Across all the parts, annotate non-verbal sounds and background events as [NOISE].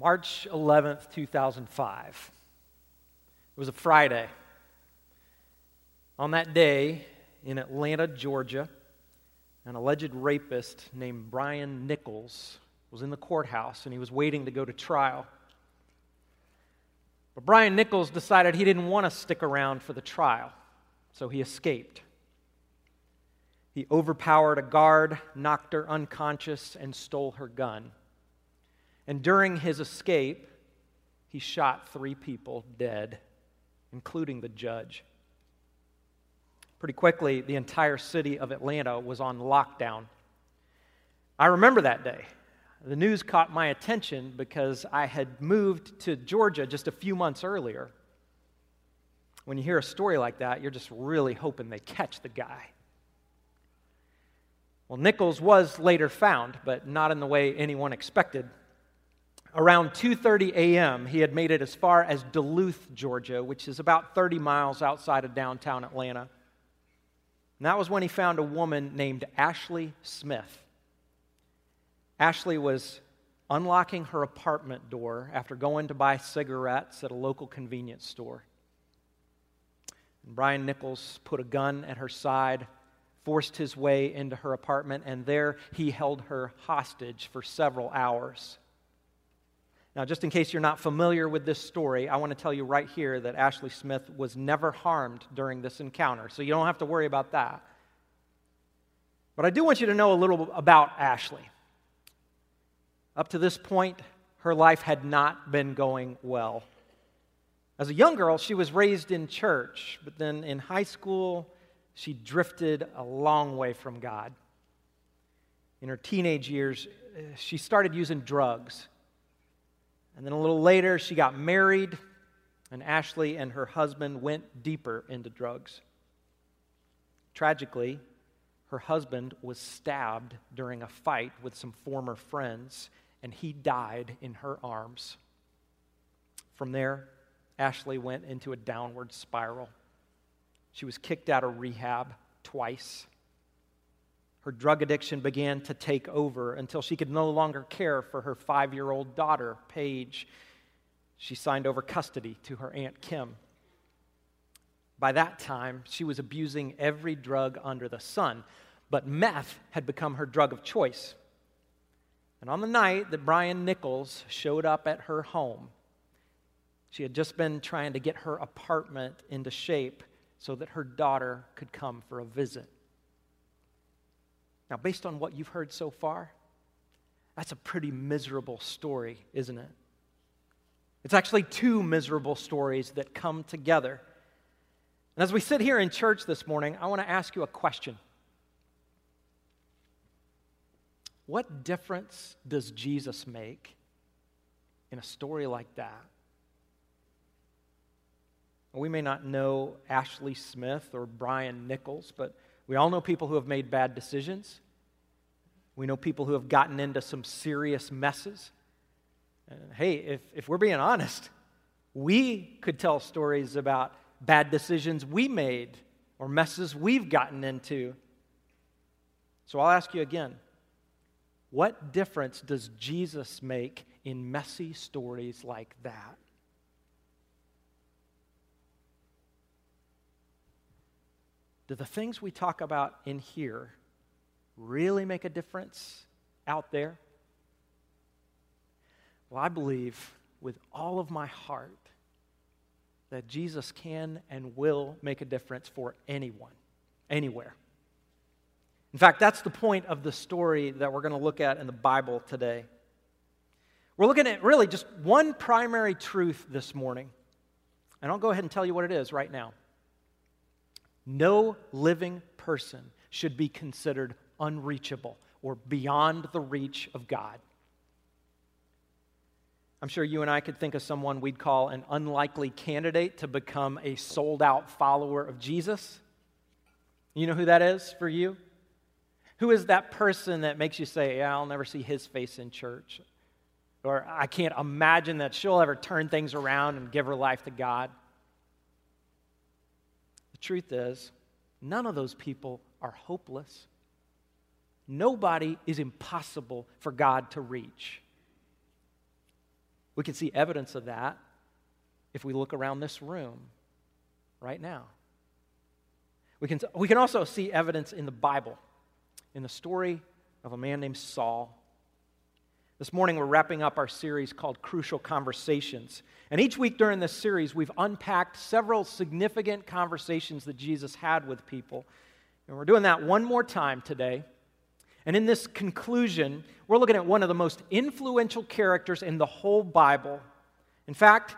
March 11th, 2005. It was a Friday. On that day in Atlanta, Georgia, an alleged rapist named Brian Nichols was in the courthouse and he was waiting to go to trial. But Brian Nichols decided he didn't want to stick around for the trial, so he escaped. He overpowered a guard, knocked her unconscious, and stole her gun. And during his escape, he shot three people dead, including the judge. Pretty quickly, the entire city of Atlanta was on lockdown. I remember that day. The news caught my attention because I had moved to Georgia just a few months earlier. When you hear a story like that, you're just really hoping they catch the guy. Well, Nichols was later found, but not in the way anyone expected. Around 2:30 a.m., he had made it as far as Duluth, Georgia, which is about 30 miles outside of downtown Atlanta. And that was when he found a woman named Ashley Smith. Ashley was unlocking her apartment door after going to buy cigarettes at a local convenience store. And Brian Nichols put a gun at her side, forced his way into her apartment, and there he held her hostage for several hours. Now, just in case you're not familiar with this story, I want to tell you right here that Ashley Smith was never harmed during this encounter, so you don't have to worry about that. But I do want you to know a little about Ashley. Up to this point, her life had not been going well. As a young girl, she was raised in church, but then in high school, she drifted a long way from God. In her teenage years, eh, she started using drugs and then a little later, she got married, and Ashley and her husband went deeper into drugs. Tragically, her husband was stabbed during a fight with some former friends, and he died in her arms. From there, Ashley went into a downward spiral. She was kicked out of rehab twice. Her drug addiction began to take over until she could no longer care for her five year old daughter, Paige. She signed over custody to her Aunt Kim. By that time, she was abusing every drug under the sun, but meth had become her drug of choice. And on the night that Brian Nichols showed up at her home, she had just been trying to get her apartment into shape so that her daughter could come for a visit. Now, based on what you've heard so far, that's a pretty miserable story, isn't it? It's actually two miserable stories that come together. And as we sit here in church this morning, I want to ask you a question. What difference does Jesus make in a story like that? We may not know Ashley Smith or Brian Nichols, but we all know people who have made bad decisions. We know people who have gotten into some serious messes. And hey, if, if we're being honest, we could tell stories about bad decisions we made or messes we've gotten into. So I'll ask you again what difference does Jesus make in messy stories like that? Do the things we talk about in here really make a difference out there? Well, I believe with all of my heart that Jesus can and will make a difference for anyone, anywhere. In fact, that's the point of the story that we're going to look at in the Bible today. We're looking at really just one primary truth this morning. And I'll go ahead and tell you what it is right now. No living person should be considered unreachable or beyond the reach of God. I'm sure you and I could think of someone we'd call an unlikely candidate to become a sold out follower of Jesus. You know who that is for you? Who is that person that makes you say, Yeah, I'll never see his face in church? Or I can't imagine that she'll ever turn things around and give her life to God? Truth is, none of those people are hopeless. Nobody is impossible for God to reach. We can see evidence of that if we look around this room right now. We can, we can also see evidence in the Bible, in the story of a man named Saul. This morning, we're wrapping up our series called Crucial Conversations. And each week during this series, we've unpacked several significant conversations that Jesus had with people. And we're doing that one more time today. And in this conclusion, we're looking at one of the most influential characters in the whole Bible. In fact,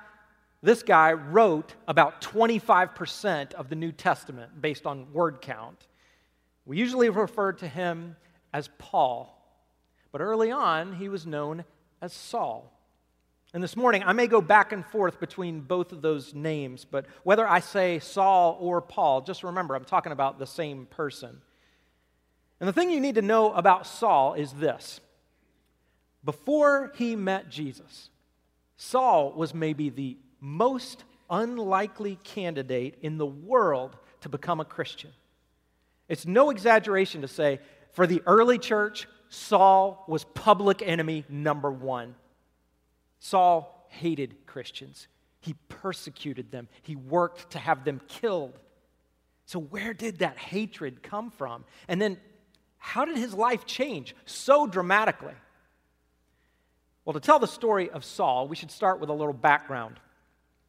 this guy wrote about 25% of the New Testament based on word count. We usually refer to him as Paul, but early on, he was known as Saul. And this morning, I may go back and forth between both of those names, but whether I say Saul or Paul, just remember I'm talking about the same person. And the thing you need to know about Saul is this before he met Jesus, Saul was maybe the most unlikely candidate in the world to become a Christian. It's no exaggeration to say, for the early church, Saul was public enemy number one. Saul hated Christians, he persecuted them, he worked to have them killed. So, where did that hatred come from? And then, how did his life change so dramatically? Well, to tell the story of Saul, we should start with a little background.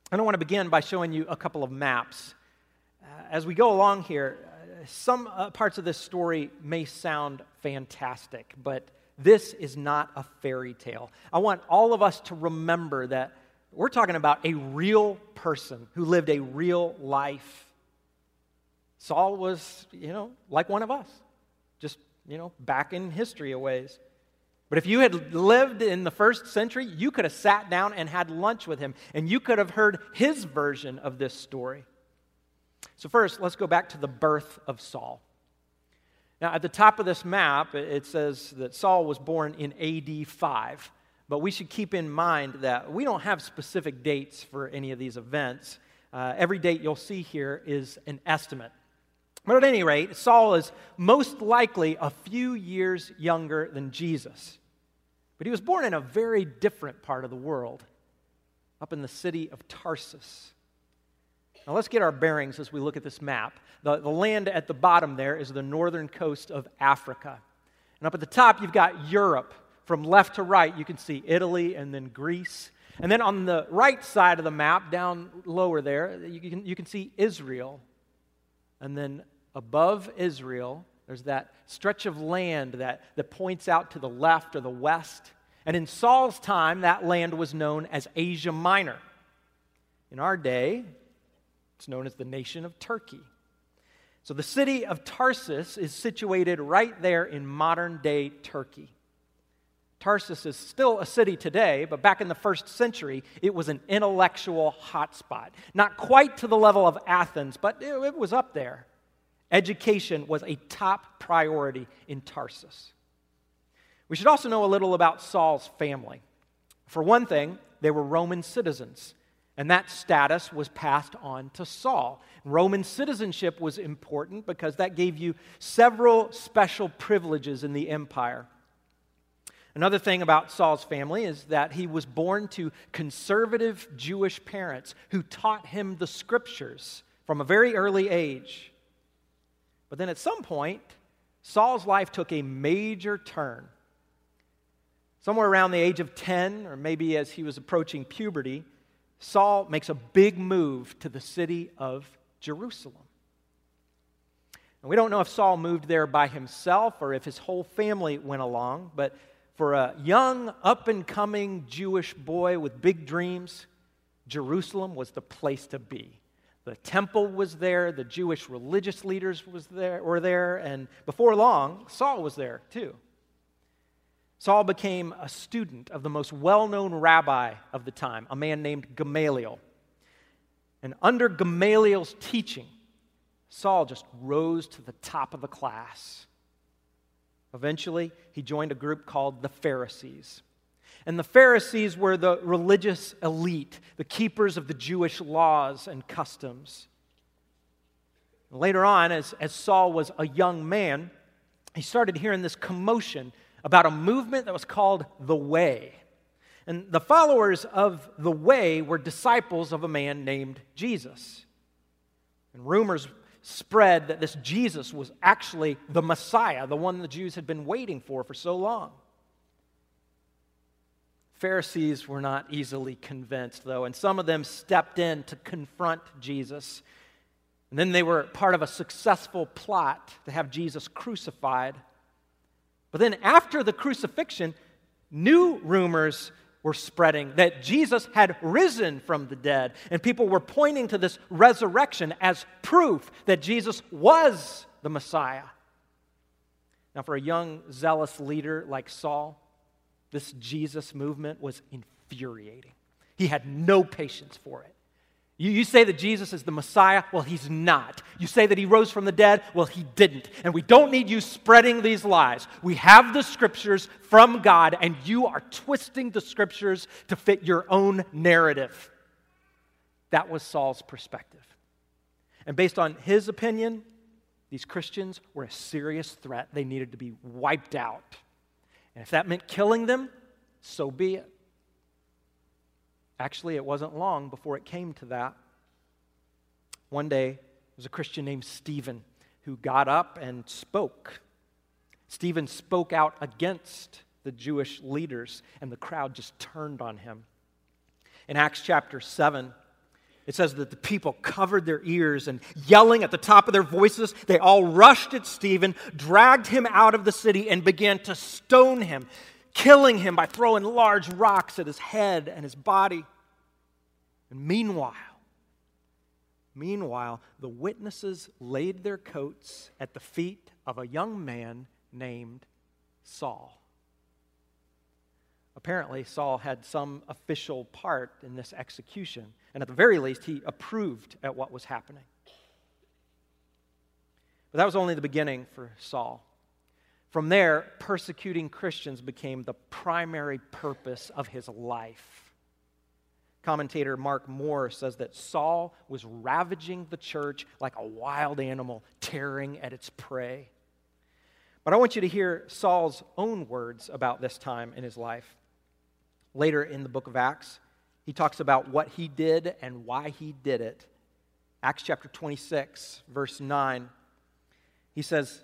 And I want to begin by showing you a couple of maps. Uh, as we go along here, some uh, parts of this story may sound fantastic, but this is not a fairy tale. I want all of us to remember that we're talking about a real person who lived a real life. Saul was, you know, like one of us, just, you know, back in history a ways. But if you had lived in the first century, you could have sat down and had lunch with him, and you could have heard his version of this story. So, first, let's go back to the birth of Saul. Now, at the top of this map, it says that Saul was born in AD 5. But we should keep in mind that we don't have specific dates for any of these events. Uh, every date you'll see here is an estimate. But at any rate, Saul is most likely a few years younger than Jesus. But he was born in a very different part of the world, up in the city of Tarsus. Now, let's get our bearings as we look at this map. The, the land at the bottom there is the northern coast of Africa. And up at the top, you've got Europe. From left to right, you can see Italy and then Greece. And then on the right side of the map, down lower there, you can, you can see Israel. And then above Israel, there's that stretch of land that, that points out to the left or the west. And in Saul's time, that land was known as Asia Minor. In our day, it's known as the nation of Turkey. So the city of Tarsus is situated right there in modern day Turkey. Tarsus is still a city today, but back in the first century, it was an intellectual hotspot. Not quite to the level of Athens, but it, it was up there. Education was a top priority in Tarsus. We should also know a little about Saul's family. For one thing, they were Roman citizens. And that status was passed on to Saul. Roman citizenship was important because that gave you several special privileges in the empire. Another thing about Saul's family is that he was born to conservative Jewish parents who taught him the scriptures from a very early age. But then at some point, Saul's life took a major turn. Somewhere around the age of 10, or maybe as he was approaching puberty, Saul makes a big move to the city of Jerusalem. And we don't know if Saul moved there by himself or if his whole family went along, but for a young, up and coming Jewish boy with big dreams, Jerusalem was the place to be. The temple was there, the Jewish religious leaders was there, were there, and before long, Saul was there too. Saul became a student of the most well known rabbi of the time, a man named Gamaliel. And under Gamaliel's teaching, Saul just rose to the top of the class. Eventually, he joined a group called the Pharisees. And the Pharisees were the religious elite, the keepers of the Jewish laws and customs. Later on, as, as Saul was a young man, he started hearing this commotion about a movement that was called the Way. And the followers of the way were disciples of a man named Jesus. And rumors spread that this Jesus was actually the Messiah, the one the Jews had been waiting for for so long. Pharisees were not easily convinced, though, and some of them stepped in to confront Jesus. And then they were part of a successful plot to have Jesus crucified. But then, after the crucifixion, new rumors were spreading that Jesus had risen from the dead, and people were pointing to this resurrection as proof that Jesus was the Messiah. Now, for a young, zealous leader like Saul, this Jesus movement was infuriating. He had no patience for it. You, you say that Jesus is the Messiah? Well, he's not. You say that he rose from the dead? Well, he didn't. And we don't need you spreading these lies. We have the scriptures from God, and you are twisting the scriptures to fit your own narrative. That was Saul's perspective. And based on his opinion, these Christians were a serious threat. They needed to be wiped out. And if that meant killing them, so be it. Actually, it wasn't long before it came to that. One day, there was a Christian named Stephen who got up and spoke. Stephen spoke out against the Jewish leaders, and the crowd just turned on him. In Acts chapter 7, it says that the people covered their ears and yelling at the top of their voices, they all rushed at Stephen, dragged him out of the city, and began to stone him killing him by throwing large rocks at his head and his body. And meanwhile, meanwhile, the witnesses laid their coats at the feet of a young man named Saul. Apparently, Saul had some official part in this execution, and at the very least, he approved at what was happening. But that was only the beginning for Saul. From there, persecuting Christians became the primary purpose of his life. Commentator Mark Moore says that Saul was ravaging the church like a wild animal tearing at its prey. But I want you to hear Saul's own words about this time in his life. Later in the book of Acts, he talks about what he did and why he did it. Acts chapter 26, verse 9. He says,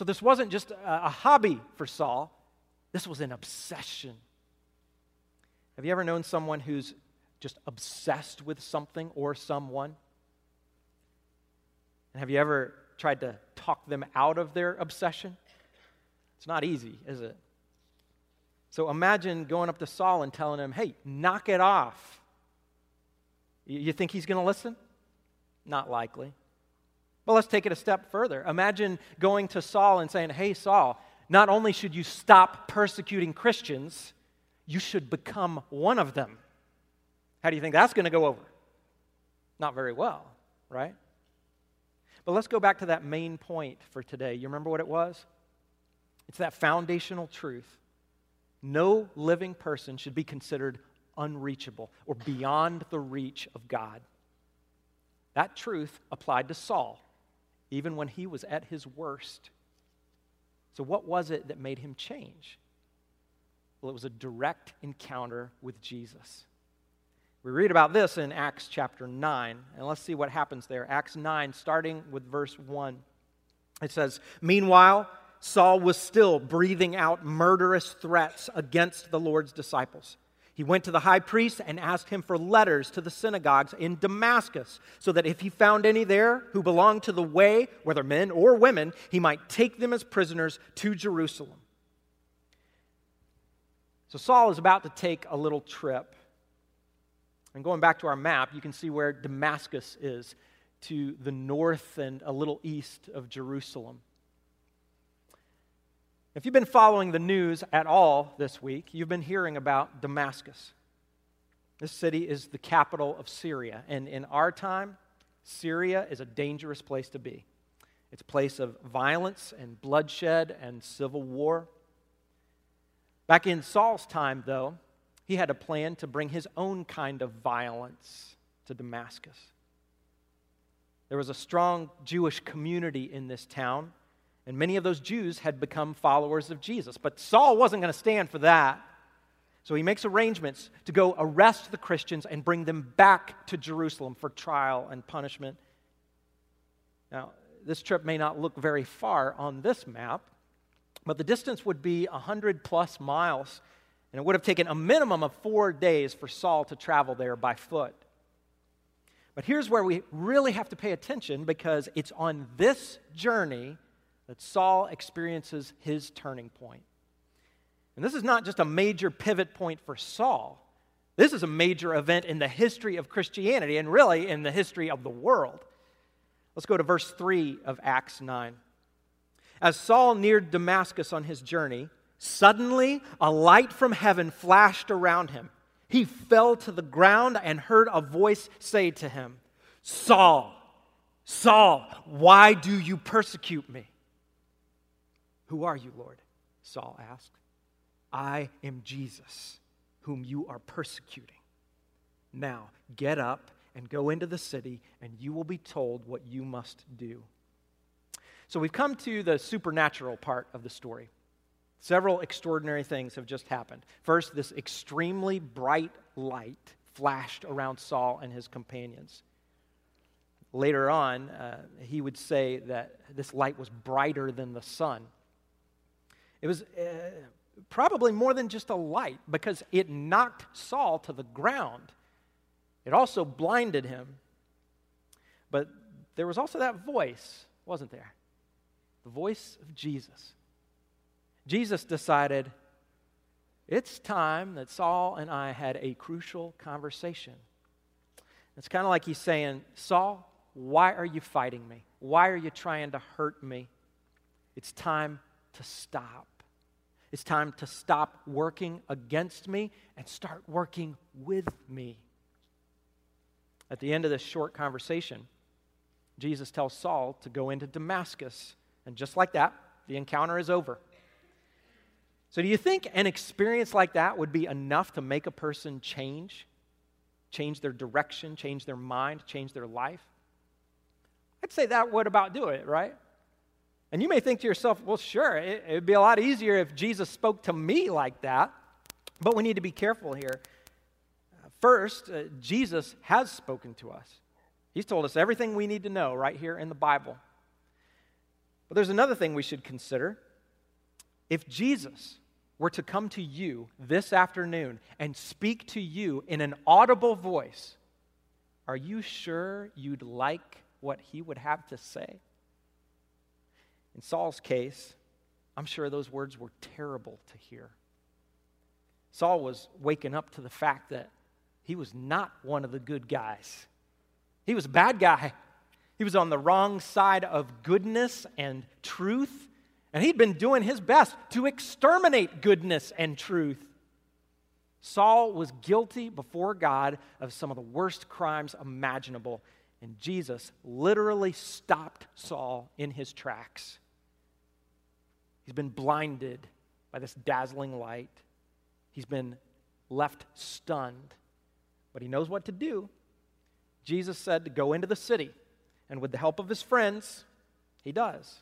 So this wasn't just a, a hobby for Saul, this was an obsession. Have you ever known someone who's just obsessed with something or someone? And have you ever tried to talk them out of their obsession? It's not easy, is it? So imagine going up to Saul and telling him, hey, knock it off. You think he's going to listen? Not likely. Well, let's take it a step further. Imagine going to Saul and saying, Hey, Saul, not only should you stop persecuting Christians, you should become one of them. How do you think that's going to go over? Not very well, right? But let's go back to that main point for today. You remember what it was? It's that foundational truth. No living person should be considered unreachable or beyond the reach of God. That truth applied to Saul even when he was at his worst. So, what was it that made him change? Well, it was a direct encounter with Jesus. We read about this in Acts chapter 9, and let's see what happens there. Acts 9, starting with verse 1. It says, Meanwhile, Saul was still breathing out murderous threats against the Lord's disciples. He went to the high priest and asked him for letters to the synagogues in Damascus, so that if he found any there who belonged to the way, whether men or women, he might take them as prisoners to Jerusalem. So Saul is about to take a little trip. And going back to our map, you can see where Damascus is to the north and a little east of Jerusalem. If you've been following the news at all this week, you've been hearing about Damascus. This city is the capital of Syria, and in our time, Syria is a dangerous place to be. It's a place of violence and bloodshed and civil war. Back in Saul's time, though, he had a plan to bring his own kind of violence to Damascus. There was a strong Jewish community in this town, and many of those Jews had become followers of Jesus. But Saul wasn't going to stand for that. So he makes arrangements to go arrest the Christians and bring them back to Jerusalem for trial and punishment. Now, this trip may not look very far on this map, but the distance would be 100 plus miles, and it would have taken a minimum of four days for Saul to travel there by foot. But here's where we really have to pay attention because it's on this journey that Saul experiences his turning point. And this is not just a major pivot point for Saul. This is a major event in the history of Christianity and really in the history of the world. Let's go to verse 3 of Acts 9. As Saul neared Damascus on his journey, suddenly a light from heaven flashed around him. He fell to the ground and heard a voice say to him, Saul, Saul, why do you persecute me? Who are you, Lord? Saul asked. I am Jesus, whom you are persecuting. Now get up and go into the city, and you will be told what you must do. So we've come to the supernatural part of the story. Several extraordinary things have just happened. First, this extremely bright light flashed around Saul and his companions. Later on, uh, he would say that this light was brighter than the sun. It was uh, probably more than just a light because it knocked Saul to the ground. It also blinded him. But there was also that voice, wasn't there? The voice of Jesus. Jesus decided it's time that Saul and I had a crucial conversation. It's kind of like he's saying, Saul, why are you fighting me? Why are you trying to hurt me? It's time to stop. It's time to stop working against me and start working with me. At the end of this short conversation, Jesus tells Saul to go into Damascus. And just like that, the encounter is over. So, do you think an experience like that would be enough to make a person change? Change their direction, change their mind, change their life? I'd say that would about do it, right? And you may think to yourself, well, sure, it, would be a lot easier if Jesus spoke to me like that. But we need to be careful here. First, uh, Jesus has spoken to us, He's told us everything we need to know right here in the Bible. But there's another thing we should consider. If Jesus were to come to you this afternoon and speak to you in an audible voice, are you sure you'd like what he would have to say? In Saul's case, I'm sure those words were terrible to hear. Saul was waking up to the fact that he was not one of the good guys. He was a bad guy. He was on the wrong side of goodness and truth, and he'd been doing his best to exterminate goodness and truth. Saul was guilty before God of some of the worst crimes imaginable, and Jesus literally stopped Saul in his tracks. He's been blinded by this dazzling light. He's been left stunned, but he knows what to do. Jesus said to go into the city, and with the help of his friends, he does.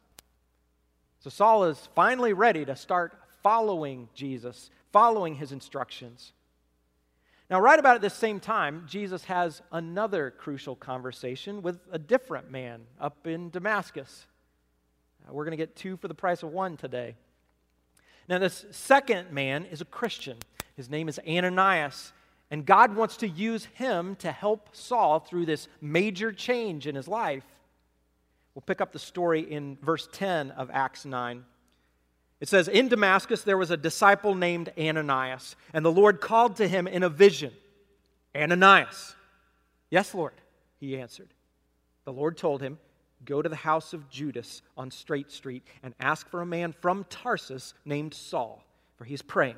So Saul is finally ready to start following Jesus, following his instructions. Now, right about at the same time, Jesus has another crucial conversation with a different man up in Damascus. We're going to get two for the price of one today. Now, this second man is a Christian. His name is Ananias, and God wants to use him to help Saul through this major change in his life. We'll pick up the story in verse 10 of Acts 9. It says, In Damascus there was a disciple named Ananias, and the Lord called to him in a vision Ananias. Yes, Lord, he answered. The Lord told him, Go to the house of Judas on Straight Street and ask for a man from Tarsus named Saul, for he is praying.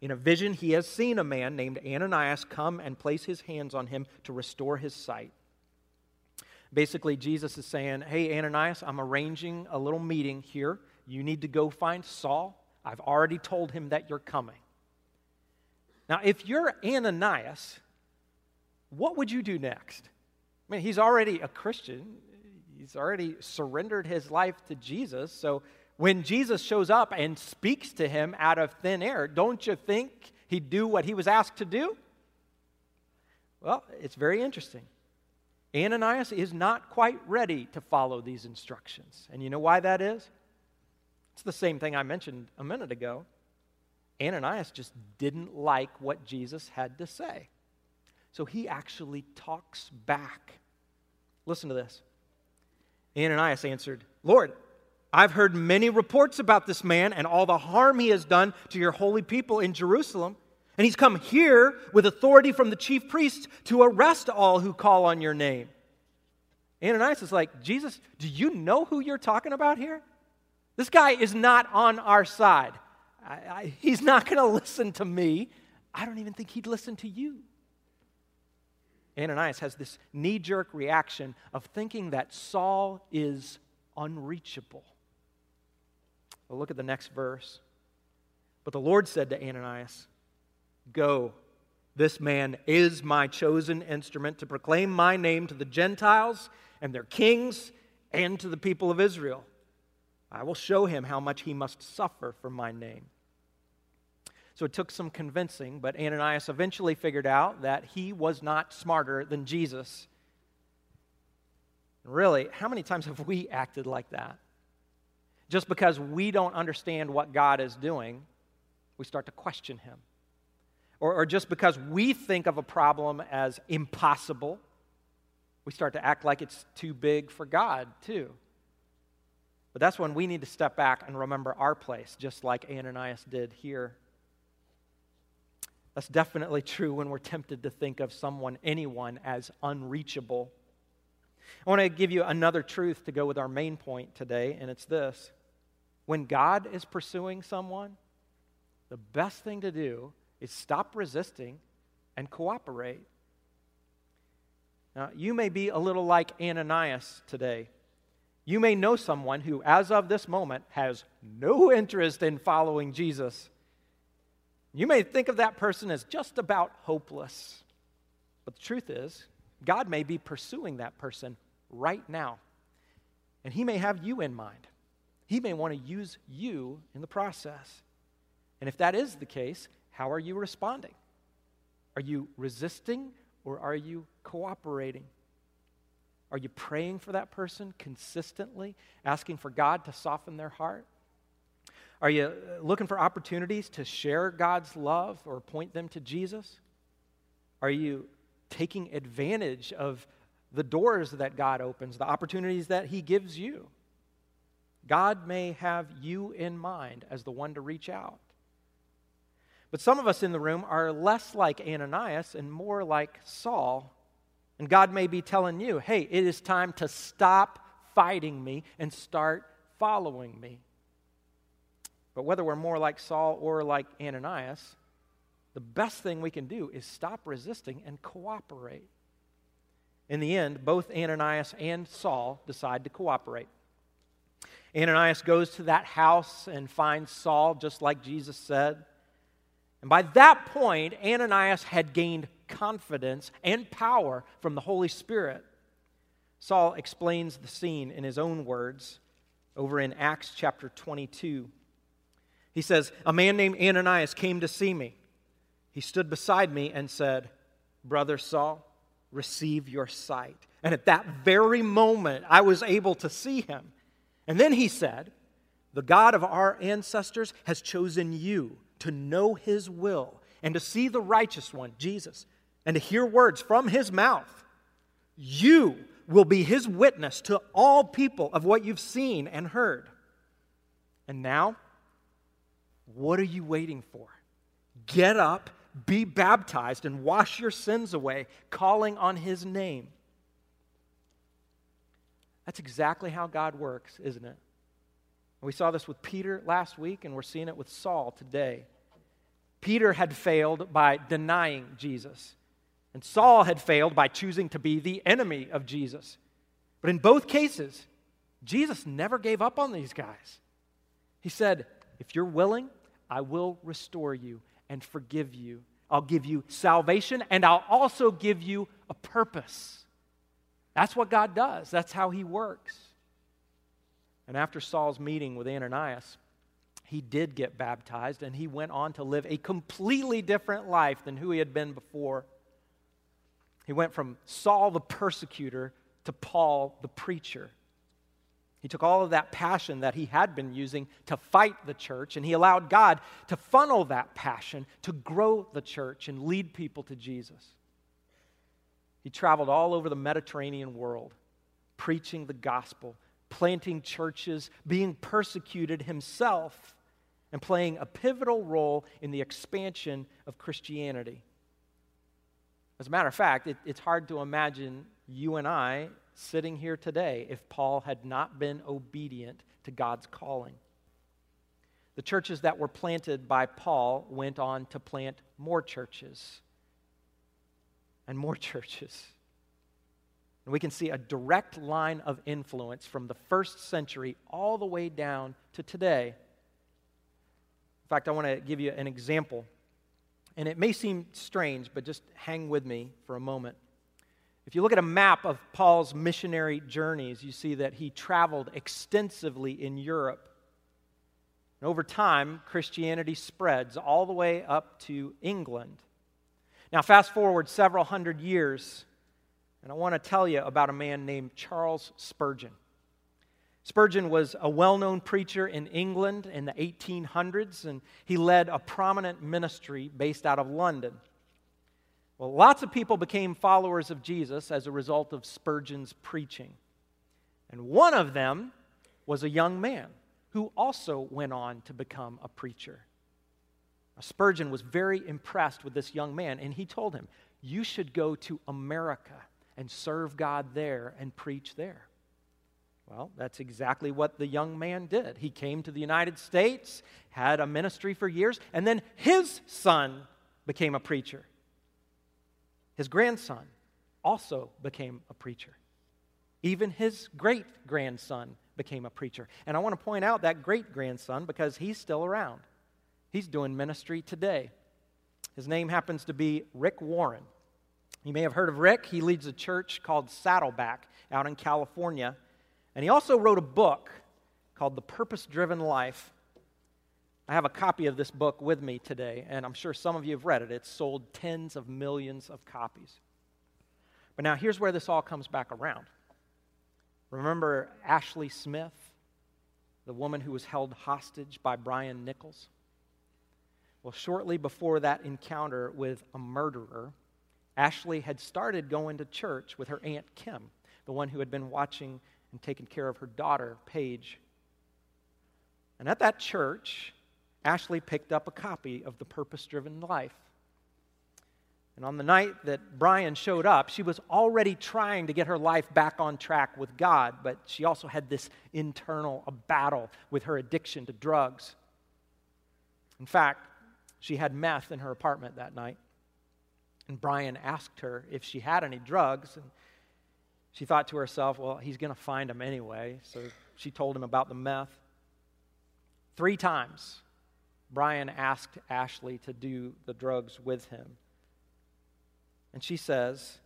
In a vision, he has seen a man named Ananias come and place his hands on him to restore his sight. Basically, Jesus is saying, Hey, Ananias, I'm arranging a little meeting here. You need to go find Saul. I've already told him that you're coming. Now, if you're Ananias, what would you do next? I mean, he's already a Christian, he's already surrendered his life to Jesus. So when Jesus shows up and speaks to him out of thin air, don't you think he'd do what he was asked to do? Well, it's very interesting. Ananias is not quite ready to follow these instructions. And you know why that is? It's the same thing I mentioned a minute ago. Ananias just didn't like what Jesus had to say. So he actually talks back. Listen to this. Ananias answered, Lord, I've heard many reports about this man and all the harm he has done to your holy people in Jerusalem. And he's come here with authority from the chief priests to arrest all who call on your name. Ananias is like, Jesus, do you know who you're talking about here? This guy is not on our side. I, I, he's not going [LAUGHS] to listen to me. I don't even think he'd listen to you. Ananias has this knee jerk reaction of thinking that Saul is unreachable. Well, look at the next verse. But the Lord said to Ananias, Go, this man is my chosen instrument to proclaim my name to the Gentiles and their kings and to the people of Israel. I will show him how much he must suffer for my name. So it took some convincing, but Ananias eventually figured out that he was not smarter than Jesus. Really, how many times have we acted like that? Just because we don't understand what God is doing, we start to question him. Or, or just because we think of a problem as impossible, we start to act like it's too big for God, too. But that's when we need to step back and remember our place, just like Ananias did here. That's definitely true when we're tempted to think of someone, anyone, as unreachable. I want to give you another truth to go with our main point today, and it's this. When God is pursuing someone, the best thing to do is stop resisting and cooperate. Now, you may be a little like Ananias today. You may know someone who, as of this moment, has no interest in following Jesus. You may think of that person as just about hopeless. But the truth is, God may be pursuing that person right now. And He may have you in mind. He may want to use you in the process. And if that is the case, how are you responding? Are you resisting or are you cooperating? Are you praying for that person consistently, asking for God to soften their heart? Are you uh, looking for opportunities to share God's love or point them to Jesus? Are you taking advantage of the doors that God opens, the opportunities that He gives you? God may have you in mind as the one to reach out. But some of us in the room are less like Ananias and more like Saul. And God may be telling you, hey, it is time to stop fighting me and start following me. But whether we're more like Saul or like Ananias, the best thing we can do is stop resisting and cooperate. In the end, both Ananias and Saul decide to cooperate. Ananias goes to that house and finds Saul, just like Jesus said. And by that point, Ananias had gained confidence and power from the Holy Spirit. Saul explains the scene in his own words over in Acts chapter 22. He says, A man named Ananias came to see me. He stood beside me and said, Brother Saul, receive your sight. And at that very moment, I was able to see him. And then he said, The God of our ancestors has chosen you to know his will and to see the righteous one, Jesus, and to hear words from his mouth. You will be his witness to all people of what you've seen and heard. And now, what are you waiting for? Get up, be baptized, and wash your sins away, calling on his name. That's exactly how God works, isn't it? We saw this with Peter last week, and we're seeing it with Saul today. Peter had failed by denying Jesus, and Saul had failed by choosing to be the enemy of Jesus. But in both cases, Jesus never gave up on these guys. He said, If you're willing, I will restore you and forgive you. I'll give you salvation, and I'll also give you a purpose. That's what God does, that's how He works. And after Saul's meeting with Ananias, he did get baptized and he went on to live a completely different life than who he had been before. He went from Saul the persecutor to Paul the preacher. He took all of that passion that he had been using to fight the church, and he allowed God to funnel that passion to grow the church and lead people to Jesus. He traveled all over the Mediterranean world, preaching the gospel, planting churches, being persecuted himself, and playing a pivotal role in the expansion of Christianity. As a matter of fact, it, it's hard to imagine you and I sitting here today if Paul had not been obedient to God's calling. The churches that were planted by Paul went on to plant more churches and more [LAUGHS] churches and we can see a direct line of influence from the first century all the way down to today. In fact, I want to give you an example. And it may seem strange, but just hang with me for a moment. If you look at a map of Paul's missionary journeys, you see that he traveled extensively in Europe. And over time, Christianity spreads all the way up to England. Now, fast forward several hundred years, and I want to tell you about a man named Charles Spurgeon. Spurgeon was a well known preacher in England in the 1800s, and he led a prominent ministry based out of London. Well, lots of people became followers of Jesus as a result of Spurgeon's preaching. And one of them was a young man who also went on to become a preacher. Spurgeon was very impressed with this young man, and he told him, You should go to America and serve God there and preach there. Well, that's exactly what the young man did. He came to the United States, had a ministry for years, and then his son became a preacher. His grandson also became a preacher. Even his great grandson became a preacher. And I want to point out that great grandson because he's still around. He's doing ministry today. His name happens to be Rick Warren. You may have heard of Rick. He leads a church called Saddleback out in California. And he also wrote a book called The Purpose Driven Life. I have a copy of this book with me today, and I'm sure some of you have read it. It's sold tens of millions of copies. But now here's where this all comes back around. Remember Ashley Smith, the woman who was held hostage by Brian Nichols? Well, shortly before that encounter with a murderer, Ashley had started going to church with her Aunt Kim, the one who had been watching and taking care of her daughter, Paige. And at that church, Ashley picked up a copy of The Purpose Driven Life. And on the night that Brian showed up, she was already trying to get her life back on track with God, but she also had this internal battle with her addiction to drugs. In fact, she had meth in her apartment that night. And Brian asked her if she had any drugs. And she thought to herself, well, he's going to find them anyway. So she told him about the meth. Three times, Brian asked Ashley to do the drugs with him. And she says,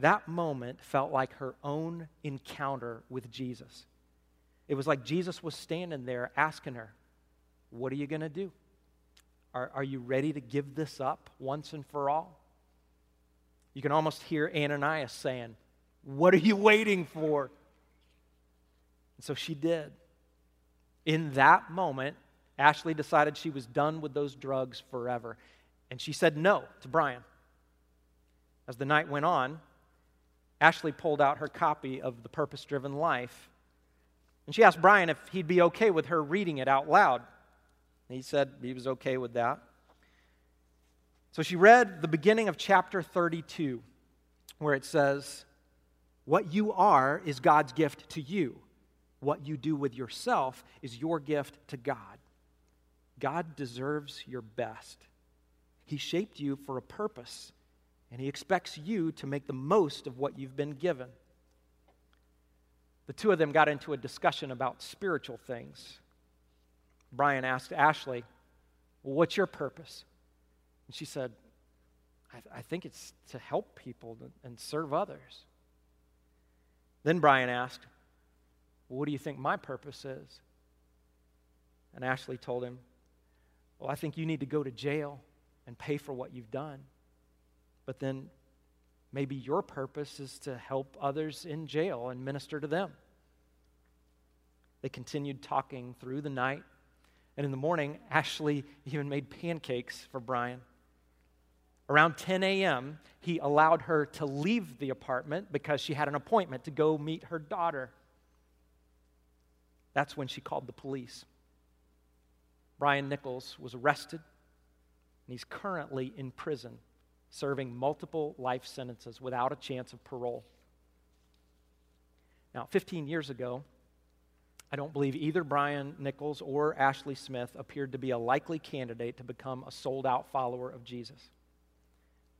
that moment felt like her own encounter with Jesus. It was like Jesus was standing there asking her, What are you going to do? Are, are you ready to give this up once and for all? You can almost hear Ananias saying, What are you waiting for? And so she did. In that moment, Ashley decided she was done with those drugs forever. And she said no to Brian. As the night went on, Ashley pulled out her copy of The Purpose Driven Life. And she asked Brian if he'd be okay with her reading it out loud. And he said he was okay with that. So she read the beginning of chapter 32, where it says, What you are is God's gift to you. What you do with yourself is your gift to God. God deserves your best. He shaped you for a purpose, and He expects you to make the most of what you've been given. The two of them got into a discussion about spiritual things. Brian asked Ashley, well, What's your purpose? And she said, I, th- I think it's to help people and serve others. Then Brian asked, well, What do you think my purpose is? And Ashley told him, Well, I think you need to go to jail and pay for what you've done. But then maybe your purpose is to help others in jail and minister to them. They continued talking through the night. And in the morning, Ashley even made pancakes for Brian. Around 10 a.m., he allowed her to leave the apartment because she had an appointment to go meet her daughter. That's when she called the police. Brian Nichols was arrested, and he's currently in prison, serving multiple life sentences without a chance of parole. Now, 15 years ago, I don't believe either Brian Nichols or Ashley Smith appeared to be a likely candidate to become a sold out follower of Jesus.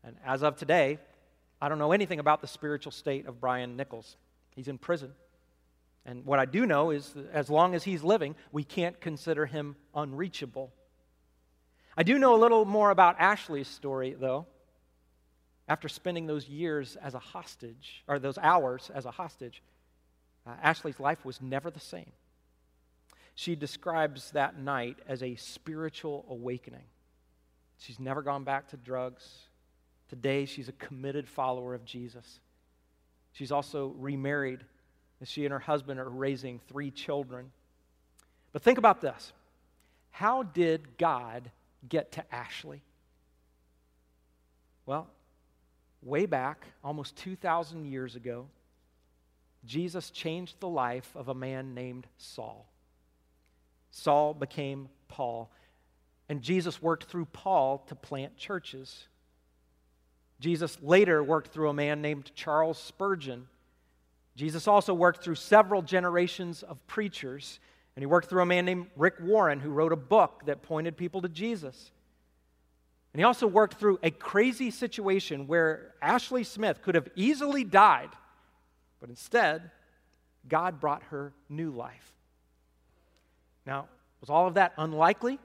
And as of today, I don't know anything about the spiritual state of Brian Nichols. He's in prison. And what I do know is as long as he's living, we can't consider him unreachable. I do know a little more about Ashley's story, though. After spending those years as a hostage, or those hours as a hostage, uh, Ashley's life was never the same. She describes that night as a spiritual awakening. She's never gone back to drugs. Today, she's a committed follower of Jesus. She's also remarried, she and her husband are raising three children. But think about this how did God get to Ashley? Well, way back, almost 2,000 years ago, Jesus changed the life of a man named Saul. Saul became Paul, and Jesus worked through Paul to plant churches. Jesus later worked through a man named Charles Spurgeon. Jesus also worked through several generations of preachers, and he worked through a man named Rick Warren who wrote a book that pointed people to Jesus. And he also worked through a crazy situation where Ashley Smith could have easily died, but instead, God brought her new life. Now, was all of that unlikely?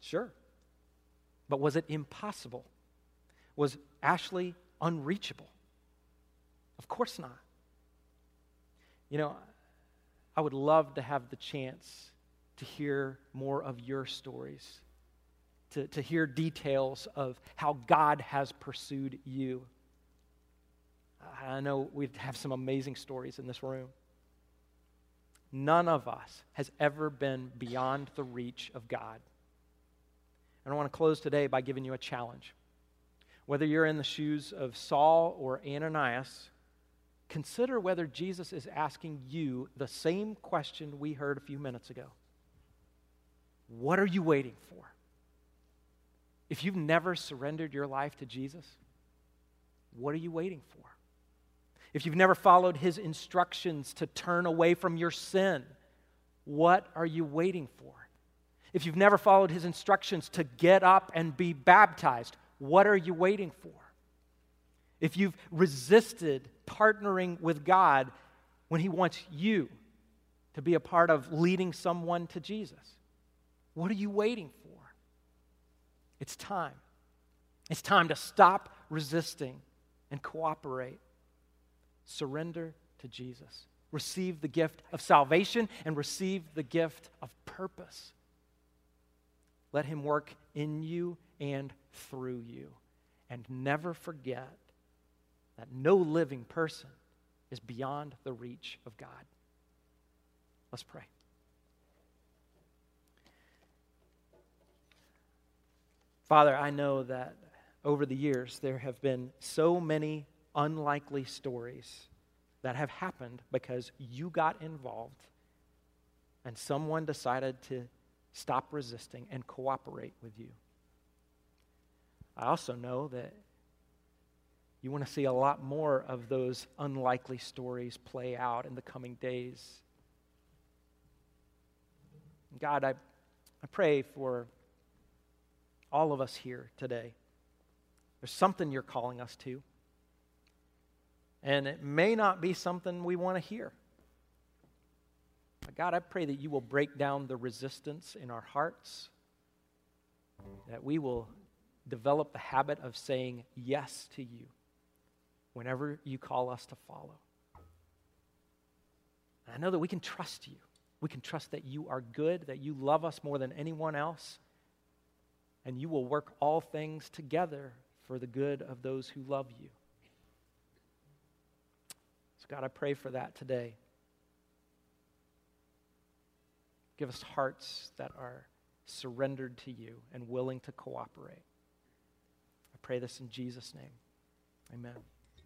Sure. But was it impossible? Was Ashley unreachable? Of course not. You know, I would love to have the chance to hear more of your stories, to, to hear details of how God has pursued you. I know we have some amazing stories in this room. None of us has ever been beyond the reach of God. And I want to close today by giving you a challenge. Whether you're in the shoes of Saul or Ananias, consider whether Jesus is asking you the same question we heard a few minutes ago. What are you waiting for? If you've never surrendered your life to Jesus, what are you waiting for? If you've never followed his instructions to turn away from your sin, what are you waiting for? If you've never followed his instructions to get up and be baptized, what are you waiting for? If you've resisted partnering with God when He wants you to be a part of leading someone to Jesus, what are you waiting for? It's time. It's time to stop resisting and cooperate. Surrender to Jesus. Receive the gift of salvation and receive the gift of purpose. Let Him work in you and through you. And never forget that no living person is beyond the reach of God. Let's pray. Father, I know that over the years there have been so many unlikely stories that have happened because you got involved and someone decided to stop resisting and cooperate with you. I also know that You want to see a lot more of those unlikely stories play out in the coming days. God, I, I pray for all of us here today. There's something you're calling us to. And it may not be something we want to hear. But God, I pray that you will break down the resistance in our hearts, that we will develop the habit of saying yes to you whenever you call us to follow. And I know that we can trust you. We can trust that you are good, that you love us more than anyone else, and you will work all things together for the good of those who love you. So, God, I pray for that today. Give us hearts that are surrendered to you and willing to cooperate. I pray this in Jesus' name. Amen.